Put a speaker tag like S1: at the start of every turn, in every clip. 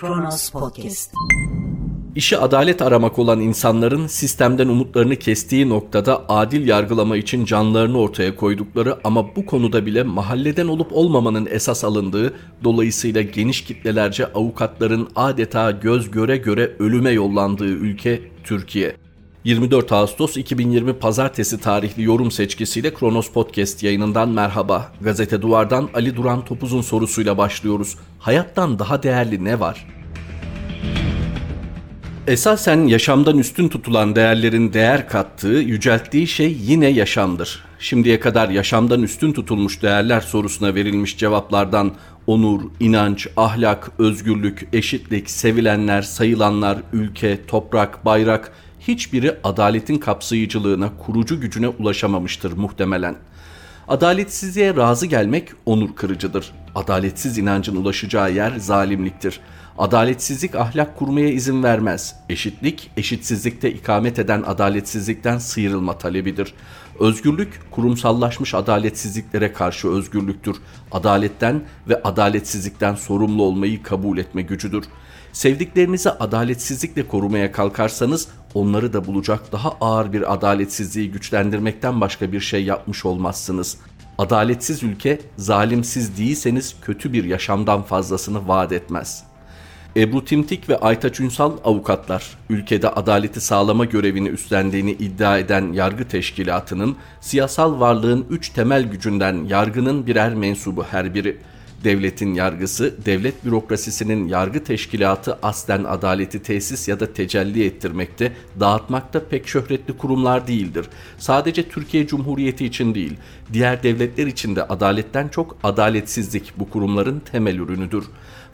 S1: Kronos Podcast.
S2: İşi adalet aramak olan insanların sistemden umutlarını kestiği noktada adil yargılama için canlarını ortaya koydukları ama bu konuda bile mahalleden olup olmamanın esas alındığı, dolayısıyla geniş kitlelerce avukatların adeta göz göre göre ölüme yollandığı ülke Türkiye. 24 Ağustos 2020 Pazartesi tarihli yorum seçkisiyle Kronos Podcast yayınından merhaba. Gazete Duvar'dan Ali Duran Topuz'un sorusuyla başlıyoruz. Hayattan daha değerli ne var? Esasen yaşamdan üstün tutulan değerlerin değer kattığı, yücelttiği şey yine yaşamdır. Şimdiye kadar yaşamdan üstün tutulmuş değerler sorusuna verilmiş cevaplardan onur, inanç, ahlak, özgürlük, eşitlik, sevilenler, sayılanlar, ülke, toprak, bayrak hiçbiri adaletin kapsayıcılığına, kurucu gücüne ulaşamamıştır muhtemelen. Adaletsizliğe razı gelmek onur kırıcıdır. Adaletsiz inancın ulaşacağı yer zalimliktir. Adaletsizlik ahlak kurmaya izin vermez. Eşitlik, eşitsizlikte ikamet eden adaletsizlikten sıyrılma talebidir. Özgürlük, kurumsallaşmış adaletsizliklere karşı özgürlüktür. Adaletten ve adaletsizlikten sorumlu olmayı kabul etme gücüdür. Sevdiklerinizi adaletsizlikle korumaya kalkarsanız onları da bulacak daha ağır bir adaletsizliği güçlendirmekten başka bir şey yapmış olmazsınız. Adaletsiz ülke zalimsiz değilseniz kötü bir yaşamdan fazlasını vaat etmez.'' Ebru Timtik ve Aytaç Ünsal avukatlar, ülkede adaleti sağlama görevini üstlendiğini iddia eden yargı teşkilatının siyasal varlığın üç temel gücünden yargının birer mensubu her biri. Devletin yargısı, devlet bürokrasisinin yargı teşkilatı aslen adaleti tesis ya da tecelli ettirmekte, dağıtmakta pek şöhretli kurumlar değildir. Sadece Türkiye Cumhuriyeti için değil, diğer devletler için de adaletten çok adaletsizlik bu kurumların temel ürünüdür.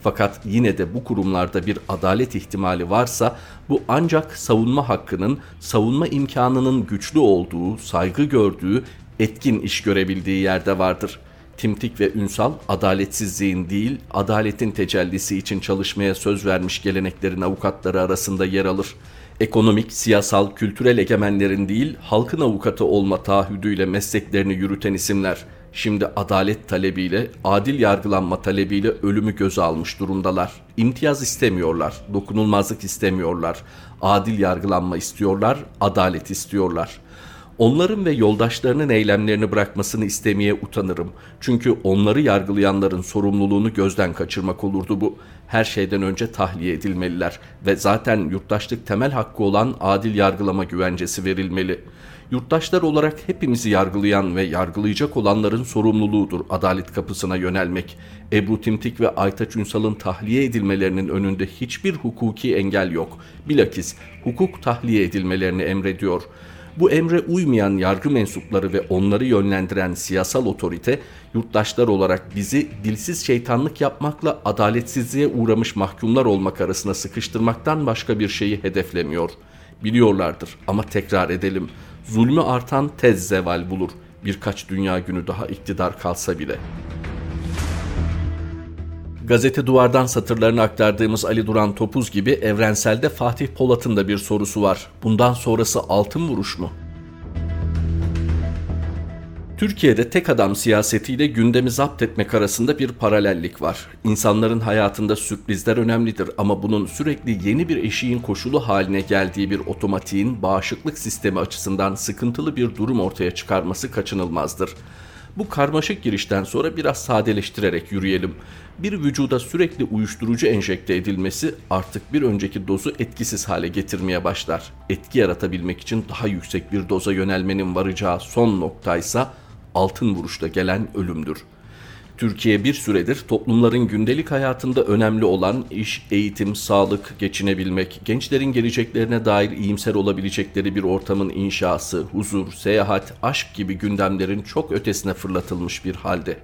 S2: Fakat yine de bu kurumlarda bir adalet ihtimali varsa bu ancak savunma hakkının, savunma imkanının güçlü olduğu, saygı gördüğü, etkin iş görebildiği yerde vardır.'' Timtik ve Ünsal adaletsizliğin değil, adaletin tecellisi için çalışmaya söz vermiş geleneklerin avukatları arasında yer alır. Ekonomik, siyasal, kültürel egemenlerin değil, halkın avukatı olma taahhüdüyle mesleklerini yürüten isimler şimdi adalet talebiyle, adil yargılanma talebiyle ölümü göze almış durumdalar. İmtiyaz istemiyorlar, dokunulmazlık istemiyorlar, adil yargılanma istiyorlar, adalet istiyorlar. Onların ve yoldaşlarının eylemlerini bırakmasını istemeye utanırım. Çünkü onları yargılayanların sorumluluğunu gözden kaçırmak olurdu bu. Her şeyden önce tahliye edilmeliler ve zaten yurttaşlık temel hakkı olan adil yargılama güvencesi verilmeli. Yurttaşlar olarak hepimizi yargılayan ve yargılayacak olanların sorumluluğudur adalet kapısına yönelmek. Ebru Timtik ve Aytaç Ünsal'ın tahliye edilmelerinin önünde hiçbir hukuki engel yok. Bilakis hukuk tahliye edilmelerini emrediyor.'' Bu emre uymayan yargı mensupları ve onları yönlendiren siyasal otorite yurttaşlar olarak bizi dilsiz şeytanlık yapmakla adaletsizliğe uğramış mahkumlar olmak arasına sıkıştırmaktan başka bir şeyi hedeflemiyor. Biliyorlardır ama tekrar edelim. Zulmü artan tez zeval bulur. Birkaç dünya günü daha iktidar kalsa bile.'' Gazete Duvar'dan satırlarını aktardığımız Ali Duran Topuz gibi evrenselde Fatih Polat'ın da bir sorusu var. Bundan sonrası altın vuruş mu? Türkiye'de tek adam siyasetiyle gündemi zapt etmek arasında bir paralellik var. İnsanların hayatında sürprizler önemlidir ama bunun sürekli yeni bir eşiğin koşulu haline geldiği bir otomatiğin bağışıklık sistemi açısından sıkıntılı bir durum ortaya çıkarması kaçınılmazdır. Bu karmaşık girişten sonra biraz sadeleştirerek yürüyelim. Bir vücuda sürekli uyuşturucu enjekte edilmesi artık bir önceki dozu etkisiz hale getirmeye başlar. Etki yaratabilmek için daha yüksek bir doza yönelmenin varacağı son noktaysa altın vuruşta gelen ölümdür. Türkiye bir süredir toplumların gündelik hayatında önemli olan iş, eğitim, sağlık, geçinebilmek, gençlerin geleceklerine dair iyimser olabilecekleri bir ortamın inşası, huzur, seyahat, aşk gibi gündemlerin çok ötesine fırlatılmış bir halde.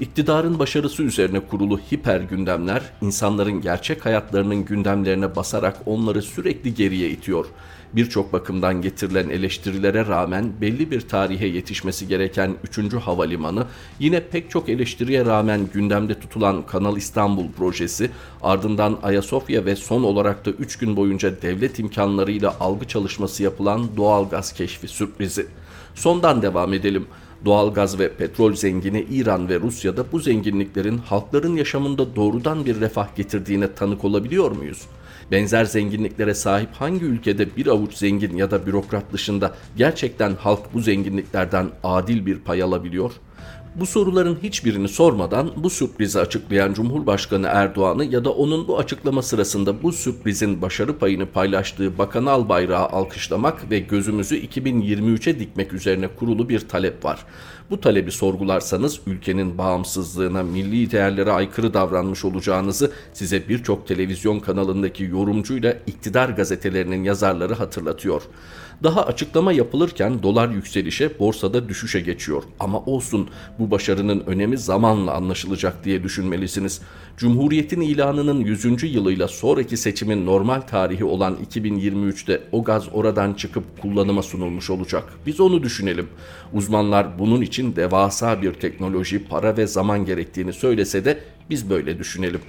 S2: İktidarın başarısı üzerine kurulu hiper gündemler insanların gerçek hayatlarının gündemlerine basarak onları sürekli geriye itiyor. Birçok bakımdan getirilen eleştirilere rağmen belli bir tarihe yetişmesi gereken 3. havalimanı, yine pek çok eleştiriye rağmen gündemde tutulan Kanal İstanbul projesi, ardından Ayasofya ve son olarak da 3 gün boyunca devlet imkanlarıyla algı çalışması yapılan doğalgaz keşfi sürprizi. Sondan devam edelim. Doğalgaz ve petrol zengini İran ve Rusya'da bu zenginliklerin halkların yaşamında doğrudan bir refah getirdiğine tanık olabiliyor muyuz? Benzer zenginliklere sahip hangi ülkede bir avuç zengin ya da bürokrat dışında gerçekten halk bu zenginliklerden adil bir pay alabiliyor? Bu soruların hiçbirini sormadan bu sürprizi açıklayan Cumhurbaşkanı Erdoğan'ı ya da onun bu açıklama sırasında bu sürprizin başarı payını paylaştığı Bakan Albayrak'ı alkışlamak ve gözümüzü 2023'e dikmek üzerine kurulu bir talep var. Bu talebi sorgularsanız ülkenin bağımsızlığına, milli değerlere aykırı davranmış olacağınızı size birçok televizyon kanalındaki yorumcuyla iktidar gazetelerinin yazarları hatırlatıyor. Daha açıklama yapılırken dolar yükselişe, borsada düşüşe geçiyor. Ama olsun bu başarının önemi zamanla anlaşılacak diye düşünmelisiniz. Cumhuriyetin ilanının 100. yılıyla sonraki seçimin normal tarihi olan 2023'te o gaz oradan çıkıp kullanıma sunulmuş olacak. Biz onu düşünelim. Uzmanlar bunun için devasa bir teknoloji, para ve zaman gerektiğini söylese de biz böyle düşünelim.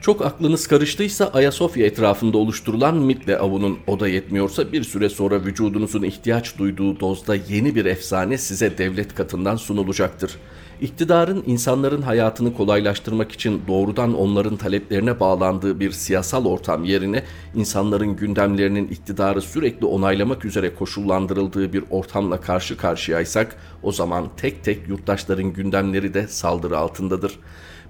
S2: Çok aklınız karıştıysa Ayasofya etrafında oluşturulan mitle avunun o da yetmiyorsa bir süre sonra vücudunuzun ihtiyaç duyduğu dozda yeni bir efsane size devlet katından sunulacaktır. İktidarın insanların hayatını kolaylaştırmak için doğrudan onların taleplerine bağlandığı bir siyasal ortam yerine insanların gündemlerinin iktidarı sürekli onaylamak üzere koşullandırıldığı bir ortamla karşı karşıyaysak o zaman tek tek yurttaşların gündemleri de saldırı altındadır.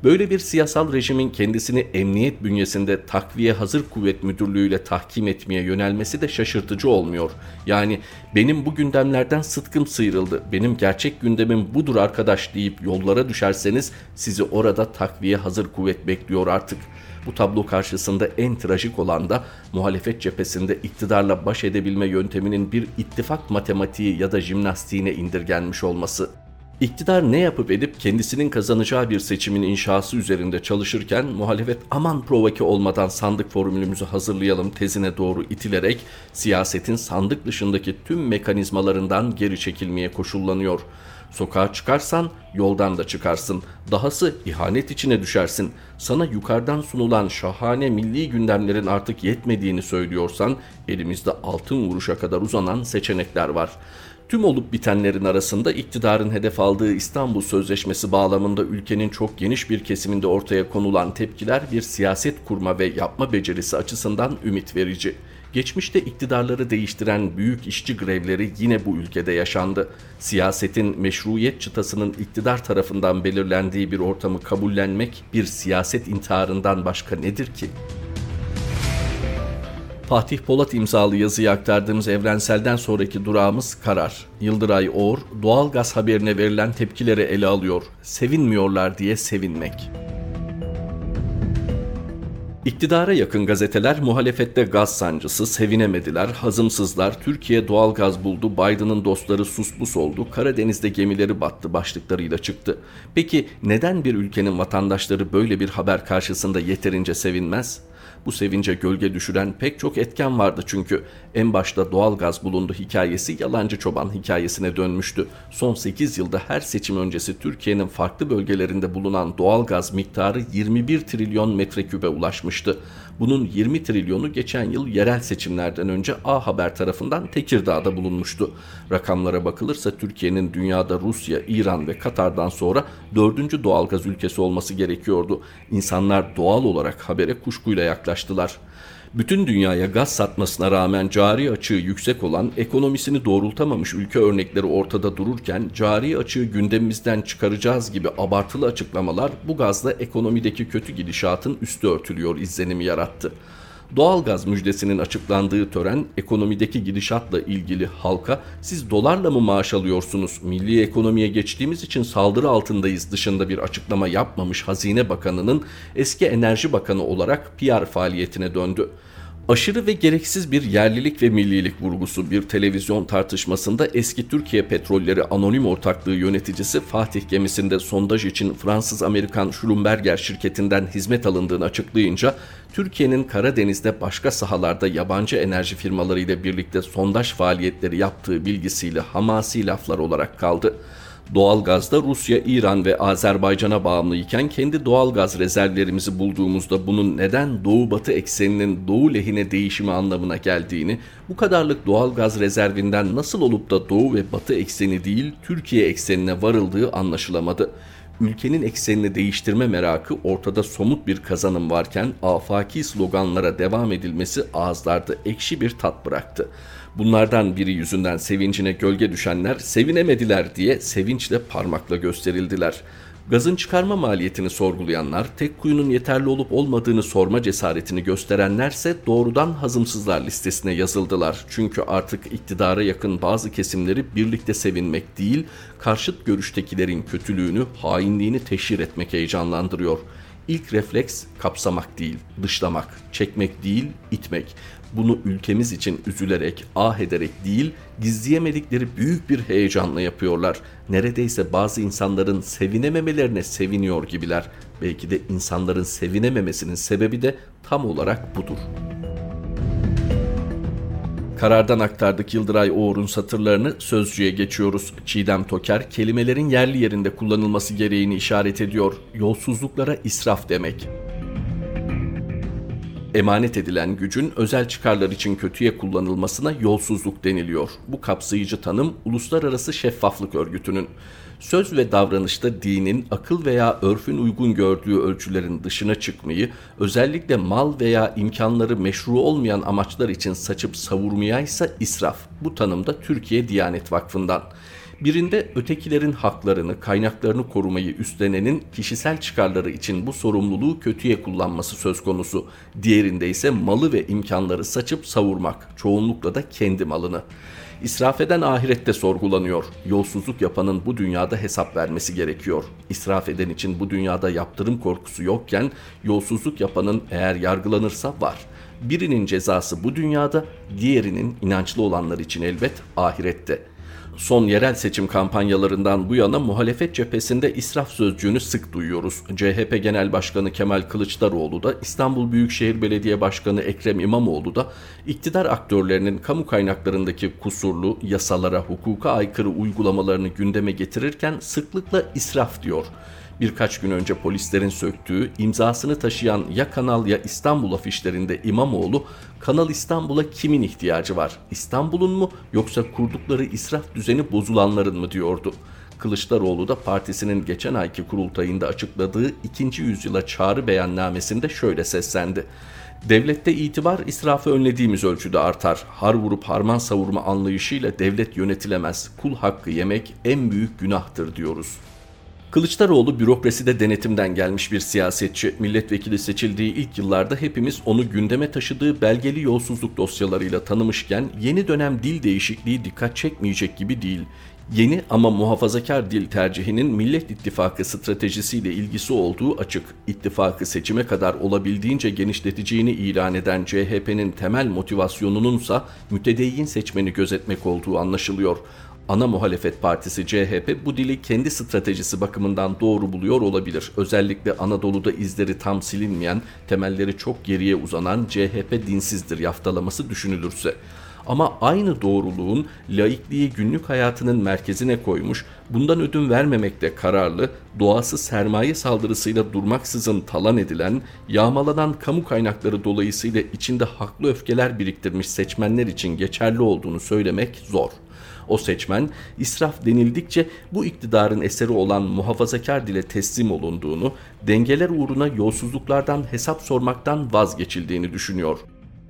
S2: Böyle bir siyasal rejimin kendisini emniyet bünyesinde takviye hazır kuvvet müdürlüğüyle tahkim etmeye yönelmesi de şaşırtıcı olmuyor. Yani benim bu gündemlerden sıtkım sıyrıldı, benim gerçek gündemim budur arkadaş deyip yollara düşerseniz sizi orada takviye hazır kuvvet bekliyor artık. Bu tablo karşısında en trajik olan da muhalefet cephesinde iktidarla baş edebilme yönteminin bir ittifak matematiği ya da jimnastiğine indirgenmiş olması. İktidar ne yapıp edip kendisinin kazanacağı bir seçimin inşası üzerinde çalışırken muhalefet aman provoke olmadan sandık formülümüzü hazırlayalım tezine doğru itilerek siyasetin sandık dışındaki tüm mekanizmalarından geri çekilmeye koşullanıyor. Sokağa çıkarsan yoldan da çıkarsın. Dahası ihanet içine düşersin. Sana yukarıdan sunulan şahane milli gündemlerin artık yetmediğini söylüyorsan elimizde altın vuruşa kadar uzanan seçenekler var. Tüm olup bitenlerin arasında iktidarın hedef aldığı İstanbul Sözleşmesi bağlamında ülkenin çok geniş bir kesiminde ortaya konulan tepkiler bir siyaset kurma ve yapma becerisi açısından ümit verici. Geçmişte iktidarları değiştiren büyük işçi grevleri yine bu ülkede yaşandı. Siyasetin meşruiyet çıtasının iktidar tarafından belirlendiği bir ortamı kabullenmek bir siyaset intiharından başka nedir ki?'' Fatih Polat imzalı yazıyı aktardığımız evrenselden sonraki durağımız karar. Yıldıray Oğur, doğal gaz haberine verilen tepkileri ele alıyor. Sevinmiyorlar diye sevinmek. İktidara yakın gazeteler muhalefette gaz sancısı, sevinemediler, hazımsızlar, Türkiye doğal gaz buldu, Biden'ın dostları suspus oldu, Karadeniz'de gemileri battı başlıklarıyla çıktı. Peki neden bir ülkenin vatandaşları böyle bir haber karşısında yeterince sevinmez? Bu sevince gölge düşüren pek çok etken vardı çünkü en başta doğal gaz bulundu hikayesi yalancı çoban hikayesine dönmüştü. Son 8 yılda her seçim öncesi Türkiye'nin farklı bölgelerinde bulunan doğal gaz miktarı 21 trilyon metrekübe ulaşmıştı. Bunun 20 trilyonu geçen yıl yerel seçimlerden önce A Haber tarafından Tekirdağ'da bulunmuştu. Rakamlara bakılırsa Türkiye'nin dünyada Rusya, İran ve Katar'dan sonra dördüncü doğalgaz ülkesi olması gerekiyordu. İnsanlar doğal olarak habere kuşkuyla yaklaştılar. Bütün dünyaya gaz satmasına rağmen cari açığı yüksek olan, ekonomisini doğrultamamış ülke örnekleri ortada dururken cari açığı gündemimizden çıkaracağız gibi abartılı açıklamalar bu gazla ekonomideki kötü gidişatın üstü örtülüyor izlenimi yarattı. Doğalgaz müjdesinin açıklandığı tören ekonomideki gidişatla ilgili halka siz dolarla mı maaş alıyorsunuz, milli ekonomiye geçtiğimiz için saldırı altındayız dışında bir açıklama yapmamış Hazine Bakanı'nın eski Enerji Bakanı olarak PR faaliyetine döndü. Aşırı ve gereksiz bir yerlilik ve millilik vurgusu bir televizyon tartışmasında eski Türkiye Petrolleri Anonim Ortaklığı yöneticisi Fatih gemisinde sondaj için Fransız-Amerikan Schlumberger şirketinden hizmet alındığını açıklayınca Türkiye'nin Karadeniz'de başka sahalarda yabancı enerji firmaları ile birlikte sondaj faaliyetleri yaptığı bilgisiyle hamasi laflar olarak kaldı. Doğalgazda Rusya, İran ve Azerbaycan'a bağımlı iken kendi doğalgaz rezervlerimizi bulduğumuzda bunun neden doğu-batı ekseninin doğu lehine değişimi anlamına geldiğini, bu kadarlık doğalgaz rezervinden nasıl olup da doğu ve batı ekseni değil Türkiye eksenine varıldığı anlaşılamadı ülkenin eksenini değiştirme merakı ortada somut bir kazanım varken afaki sloganlara devam edilmesi ağızlarda ekşi bir tat bıraktı. Bunlardan biri yüzünden sevincine gölge düşenler sevinemediler diye sevinçle parmakla gösterildiler. Gazın çıkarma maliyetini sorgulayanlar, tek kuyunun yeterli olup olmadığını sorma cesaretini gösterenlerse doğrudan hazımsızlar listesine yazıldılar. Çünkü artık iktidara yakın bazı kesimleri birlikte sevinmek değil, karşıt görüştekilerin kötülüğünü, hainliğini teşhir etmek heyecanlandırıyor. İlk refleks kapsamak değil, dışlamak, çekmek değil, itmek bunu ülkemiz için üzülerek, ah ederek değil, gizleyemedikleri büyük bir heyecanla yapıyorlar. Neredeyse bazı insanların sevinememelerine seviniyor gibiler. Belki de insanların sevinememesinin sebebi de tam olarak budur. Karardan aktardık Yıldıray Oğur'un satırlarını sözcüye geçiyoruz. Çiğdem Toker kelimelerin yerli yerinde kullanılması gereğini işaret ediyor. Yolsuzluklara israf demek emanet edilen gücün özel çıkarlar için kötüye kullanılmasına yolsuzluk deniliyor. Bu kapsayıcı tanım Uluslararası Şeffaflık Örgütü'nün söz ve davranışta dinin akıl veya örfün uygun gördüğü ölçülerin dışına çıkmayı, özellikle mal veya imkanları meşru olmayan amaçlar için saçıp savurmaya israf. Bu tanımda Türkiye Diyanet Vakfı'ndan. Birinde ötekilerin haklarını, kaynaklarını korumayı üstlenenin kişisel çıkarları için bu sorumluluğu kötüye kullanması söz konusu. Diğerinde ise malı ve imkanları saçıp savurmak, çoğunlukla da kendi malını. İsraf eden ahirette sorgulanıyor. Yolsuzluk yapanın bu dünyada hesap vermesi gerekiyor. İsraf eden için bu dünyada yaptırım korkusu yokken yolsuzluk yapanın eğer yargılanırsa var. Birinin cezası bu dünyada, diğerinin inançlı olanlar için elbet ahirette.'' Son yerel seçim kampanyalarından bu yana muhalefet cephesinde israf sözcüğünü sık duyuyoruz. CHP Genel Başkanı Kemal Kılıçdaroğlu da İstanbul Büyükşehir Belediye Başkanı Ekrem İmamoğlu da iktidar aktörlerinin kamu kaynaklarındaki kusurlu, yasalara, hukuka aykırı uygulamalarını gündeme getirirken sıklıkla israf diyor birkaç gün önce polislerin söktüğü imzasını taşıyan ya Kanal ya İstanbul afişlerinde İmamoğlu Kanal İstanbul'a kimin ihtiyacı var? İstanbul'un mu yoksa kurdukları israf düzeni bozulanların mı diyordu. Kılıçdaroğlu da partisinin geçen ayki kurultayında açıkladığı ikinci yüzyıla çağrı beyannamesinde şöyle seslendi. Devlette itibar israfı önlediğimiz ölçüde artar. Har vurup harman savurma anlayışıyla devlet yönetilemez. Kul hakkı yemek en büyük günahtır diyoruz. Kılıçdaroğlu bürokraside denetimden gelmiş bir siyasetçi. Milletvekili seçildiği ilk yıllarda hepimiz onu gündeme taşıdığı belgeli yolsuzluk dosyalarıyla tanımışken yeni dönem dil değişikliği dikkat çekmeyecek gibi değil. Yeni ama muhafazakar dil tercihinin Millet İttifakı stratejisiyle ilgisi olduğu açık. İttifakı seçime kadar olabildiğince genişleteceğini ilan eden CHP'nin temel motivasyonununsa mütedeyyin seçmeni gözetmek olduğu anlaşılıyor ana muhalefet partisi CHP bu dili kendi stratejisi bakımından doğru buluyor olabilir. Özellikle Anadolu'da izleri tam silinmeyen, temelleri çok geriye uzanan CHP dinsizdir yaftalaması düşünülürse. Ama aynı doğruluğun laikliği günlük hayatının merkezine koymuş, bundan ödün vermemekte kararlı, doğası sermaye saldırısıyla durmaksızın talan edilen, yağmalanan kamu kaynakları dolayısıyla içinde haklı öfkeler biriktirmiş seçmenler için geçerli olduğunu söylemek zor.'' O seçmen israf denildikçe bu iktidarın eseri olan muhafazakar dile teslim olunduğunu, dengeler uğruna yolsuzluklardan hesap sormaktan vazgeçildiğini düşünüyor.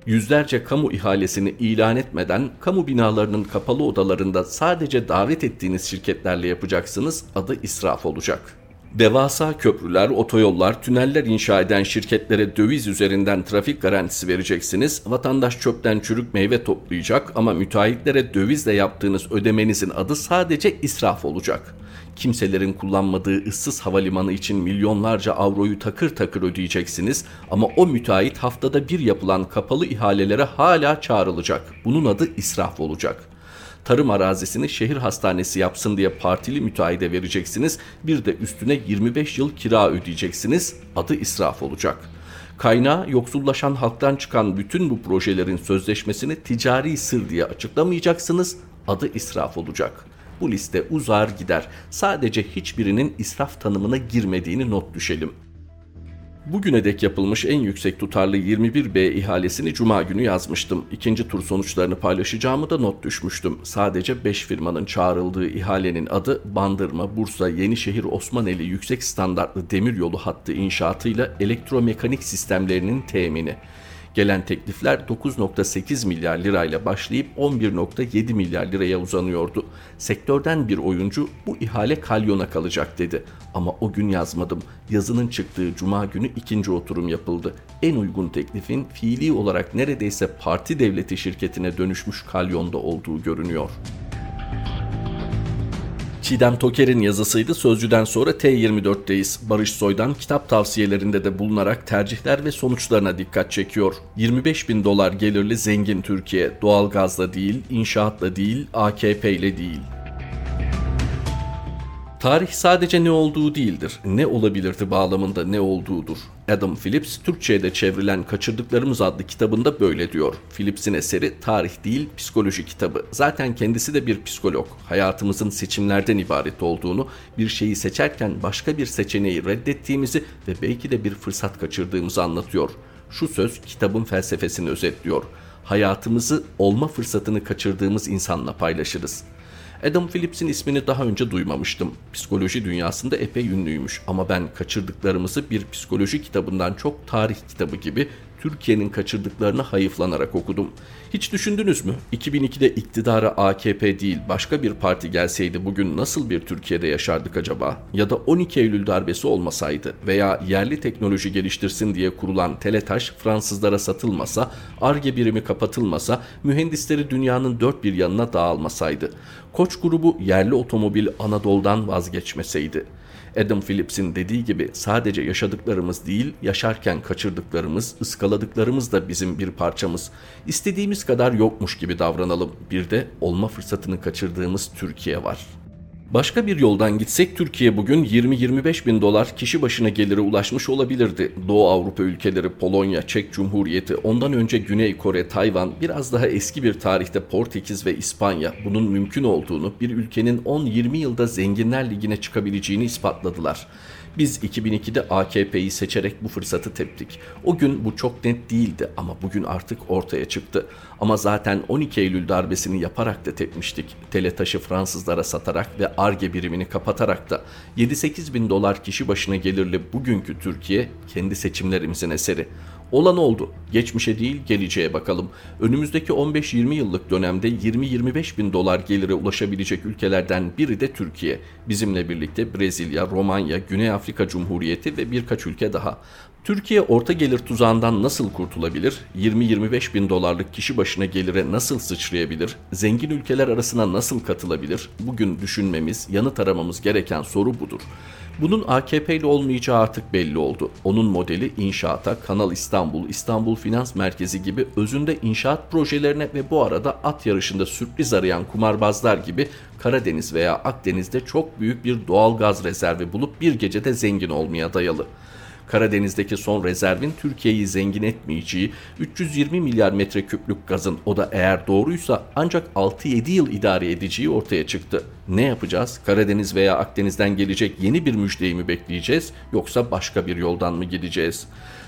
S2: Yüzlerce kamu ihalesini ilan etmeden kamu binalarının kapalı odalarında sadece davet ettiğiniz şirketlerle yapacaksınız adı israf olacak.'' Devasa köprüler, otoyollar, tüneller inşa eden şirketlere döviz üzerinden trafik garantisi vereceksiniz. Vatandaş çöpten çürük meyve toplayacak ama müteahhitlere dövizle yaptığınız ödemenizin adı sadece israf olacak. Kimselerin kullanmadığı ıssız havalimanı için milyonlarca avroyu takır takır ödeyeceksiniz ama o müteahhit haftada bir yapılan kapalı ihalelere hala çağrılacak. Bunun adı israf olacak.'' Tarım arazisini şehir hastanesi yapsın diye partili müteahhide vereceksiniz. Bir de üstüne 25 yıl kira ödeyeceksiniz. Adı israf olacak. Kaynağı yoksullaşan halktan çıkan bütün bu projelerin sözleşmesini ticari sır diye açıklamayacaksınız. Adı israf olacak. bu liste uzar gider. Sadece hiçbirinin israf tanımına girmediğini not düşelim. Bugüne dek yapılmış en yüksek tutarlı 21B ihalesini cuma günü yazmıştım. İkinci tur sonuçlarını paylaşacağımı da not düşmüştüm. Sadece 5 firmanın çağrıldığı ihalenin adı Bandırma, Bursa, Yenişehir, Osmaneli yüksek standartlı demiryolu hattı inşaatıyla elektromekanik sistemlerinin temini. Gelen teklifler 9.8 milyar lirayla başlayıp 11.7 milyar liraya uzanıyordu. Sektörden bir oyuncu bu ihale kalyona kalacak dedi. Ama o gün yazmadım. Yazının çıktığı cuma günü ikinci oturum yapıldı. En uygun teklifin fiili olarak neredeyse parti devleti şirketine dönüşmüş kalyonda olduğu görünüyor. Çiğdem Toker'in yazısıydı. Sözcüden sonra T24'teyiz. Barış Soy'dan kitap tavsiyelerinde de bulunarak tercihler ve sonuçlarına dikkat çekiyor. 25 bin dolar gelirli zengin Türkiye. Doğalgazla değil, inşaatla değil, AKP ile değil. Tarih sadece ne olduğu değildir, ne olabilirdi bağlamında ne olduğudur. Adam Phillips, Türkçe'ye de çevrilen Kaçırdıklarımız adlı kitabında böyle diyor. Phillips'in eseri tarih değil, psikoloji kitabı. Zaten kendisi de bir psikolog. Hayatımızın seçimlerden ibaret olduğunu, bir şeyi seçerken başka bir seçeneği reddettiğimizi ve belki de bir fırsat kaçırdığımızı anlatıyor. Şu söz kitabın felsefesini özetliyor. Hayatımızı olma fırsatını kaçırdığımız insanla paylaşırız.'' Adam Phillips'in ismini daha önce duymamıştım. Psikoloji dünyasında epey ünlüymüş ama ben kaçırdıklarımızı bir psikoloji kitabından çok tarih kitabı gibi Türkiye'nin kaçırdıklarını hayıflanarak okudum. Hiç düşündünüz mü? 2002'de iktidara AKP değil başka bir parti gelseydi bugün nasıl bir Türkiye'de yaşardık acaba? Ya da 12 Eylül darbesi olmasaydı veya yerli teknoloji geliştirsin diye kurulan Teletaş Fransızlara satılmasa, ARGE birimi kapatılmasa, mühendisleri dünyanın dört bir yanına dağılmasaydı, Koç grubu yerli otomobil Anadolu'dan vazgeçmeseydi. Adam Phillips'in dediği gibi sadece yaşadıklarımız değil, yaşarken kaçırdıklarımız, ıskaladıklarımız da bizim bir parçamız. İstediğimiz kadar yokmuş gibi davranalım. Bir de olma fırsatını kaçırdığımız Türkiye var.'' Başka bir yoldan gitsek Türkiye bugün 20-25 bin dolar kişi başına gelire ulaşmış olabilirdi. Doğu Avrupa ülkeleri Polonya, Çek Cumhuriyeti, ondan önce Güney Kore, Tayvan, biraz daha eski bir tarihte Portekiz ve İspanya bunun mümkün olduğunu, bir ülkenin 10-20 yılda zenginler ligine çıkabileceğini ispatladılar. Biz 2002'de AKP'yi seçerek bu fırsatı teptik. O gün bu çok net değildi ama bugün artık ortaya çıktı. Ama zaten 12 Eylül darbesini yaparak da tepmiştik. Teletaşı Fransızlara satarak ve ARGE birimini kapatarak da 7-8 bin dolar kişi başına gelirli bugünkü Türkiye kendi seçimlerimizin eseri. Olan oldu. Geçmişe değil geleceğe bakalım. Önümüzdeki 15-20 yıllık dönemde 20-25 bin dolar gelire ulaşabilecek ülkelerden biri de Türkiye. Bizimle birlikte Brezilya, Romanya, Güney Afrika Cumhuriyeti ve birkaç ülke daha. Türkiye orta gelir tuzağından nasıl kurtulabilir? 20-25 bin dolarlık kişi başına gelire nasıl sıçrayabilir? Zengin ülkeler arasına nasıl katılabilir? Bugün düşünmemiz, yanıt aramamız gereken soru budur. Bunun AKP ile olmayacağı artık belli oldu. Onun modeli inşaata, Kanal İstanbul, İstanbul Finans Merkezi gibi özünde inşaat projelerine ve bu arada at yarışında sürpriz arayan kumarbazlar gibi Karadeniz veya Akdeniz'de çok büyük bir doğal gaz rezervi bulup bir gecede zengin olmaya dayalı. Karadeniz'deki son rezervin Türkiye'yi zengin etmeyeceği 320 milyar metreküplük gazın o da eğer doğruysa ancak 6-7 yıl idare edeceği ortaya çıktı. Ne yapacağız? Karadeniz veya Akdeniz'den gelecek yeni bir müjdeyi mi bekleyeceğiz yoksa başka bir yoldan mı gideceğiz?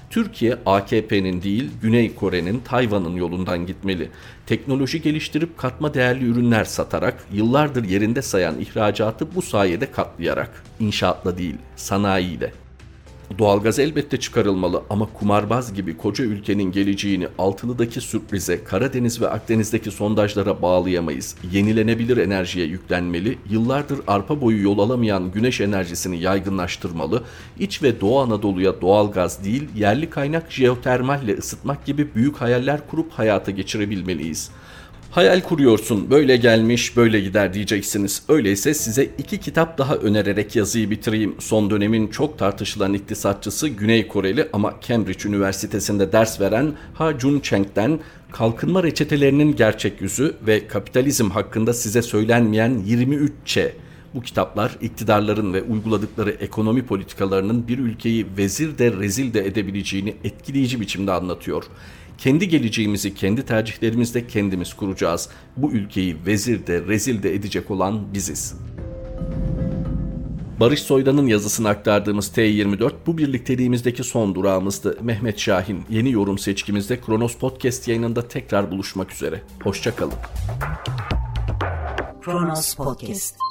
S2: Türkiye AKP'nin değil Güney Kore'nin Tayvan'ın yolundan gitmeli. Teknoloji geliştirip katma değerli ürünler satarak yıllardır yerinde sayan ihracatı bu sayede katlayarak inşaatla değil sanayiyle Doğalgaz elbette çıkarılmalı ama kumarbaz gibi koca ülkenin geleceğini Altılı'daki sürprize, Karadeniz ve Akdeniz'deki sondajlara bağlayamayız. Yenilenebilir enerjiye yüklenmeli, yıllardır arpa boyu yol alamayan güneş enerjisini yaygınlaştırmalı, İç ve Doğu Anadolu'ya doğalgaz değil yerli kaynak jeotermalle ısıtmak gibi büyük hayaller kurup hayata geçirebilmeliyiz.'' Hayal kuruyorsun böyle gelmiş böyle gider diyeceksiniz. Öyleyse size iki kitap daha önererek yazıyı bitireyim. Son dönemin çok tartışılan iktisatçısı Güney Koreli ama Cambridge Üniversitesi'nde ders veren Ha Jun Cheng'den Kalkınma Reçetelerinin Gerçek Yüzü ve Kapitalizm hakkında size söylenmeyen 23 Ç. Bu kitaplar iktidarların ve uyguladıkları ekonomi politikalarının bir ülkeyi vezir de rezil de edebileceğini etkileyici biçimde anlatıyor Kendi geleceğimizi kendi tercihlerimizde kendimiz kuracağız. Bu ülkeyi vezir de rezil de edecek olan biziz. Barış Soydan'ın yazısını aktardığımız T24 bu birlikteliğimizdeki son durağımızdı. Mehmet Şahin yeni yorum seçkimizde Kronos Podcast yayınında tekrar buluşmak üzere. Hoşçakalın.
S1: Kronos Podcast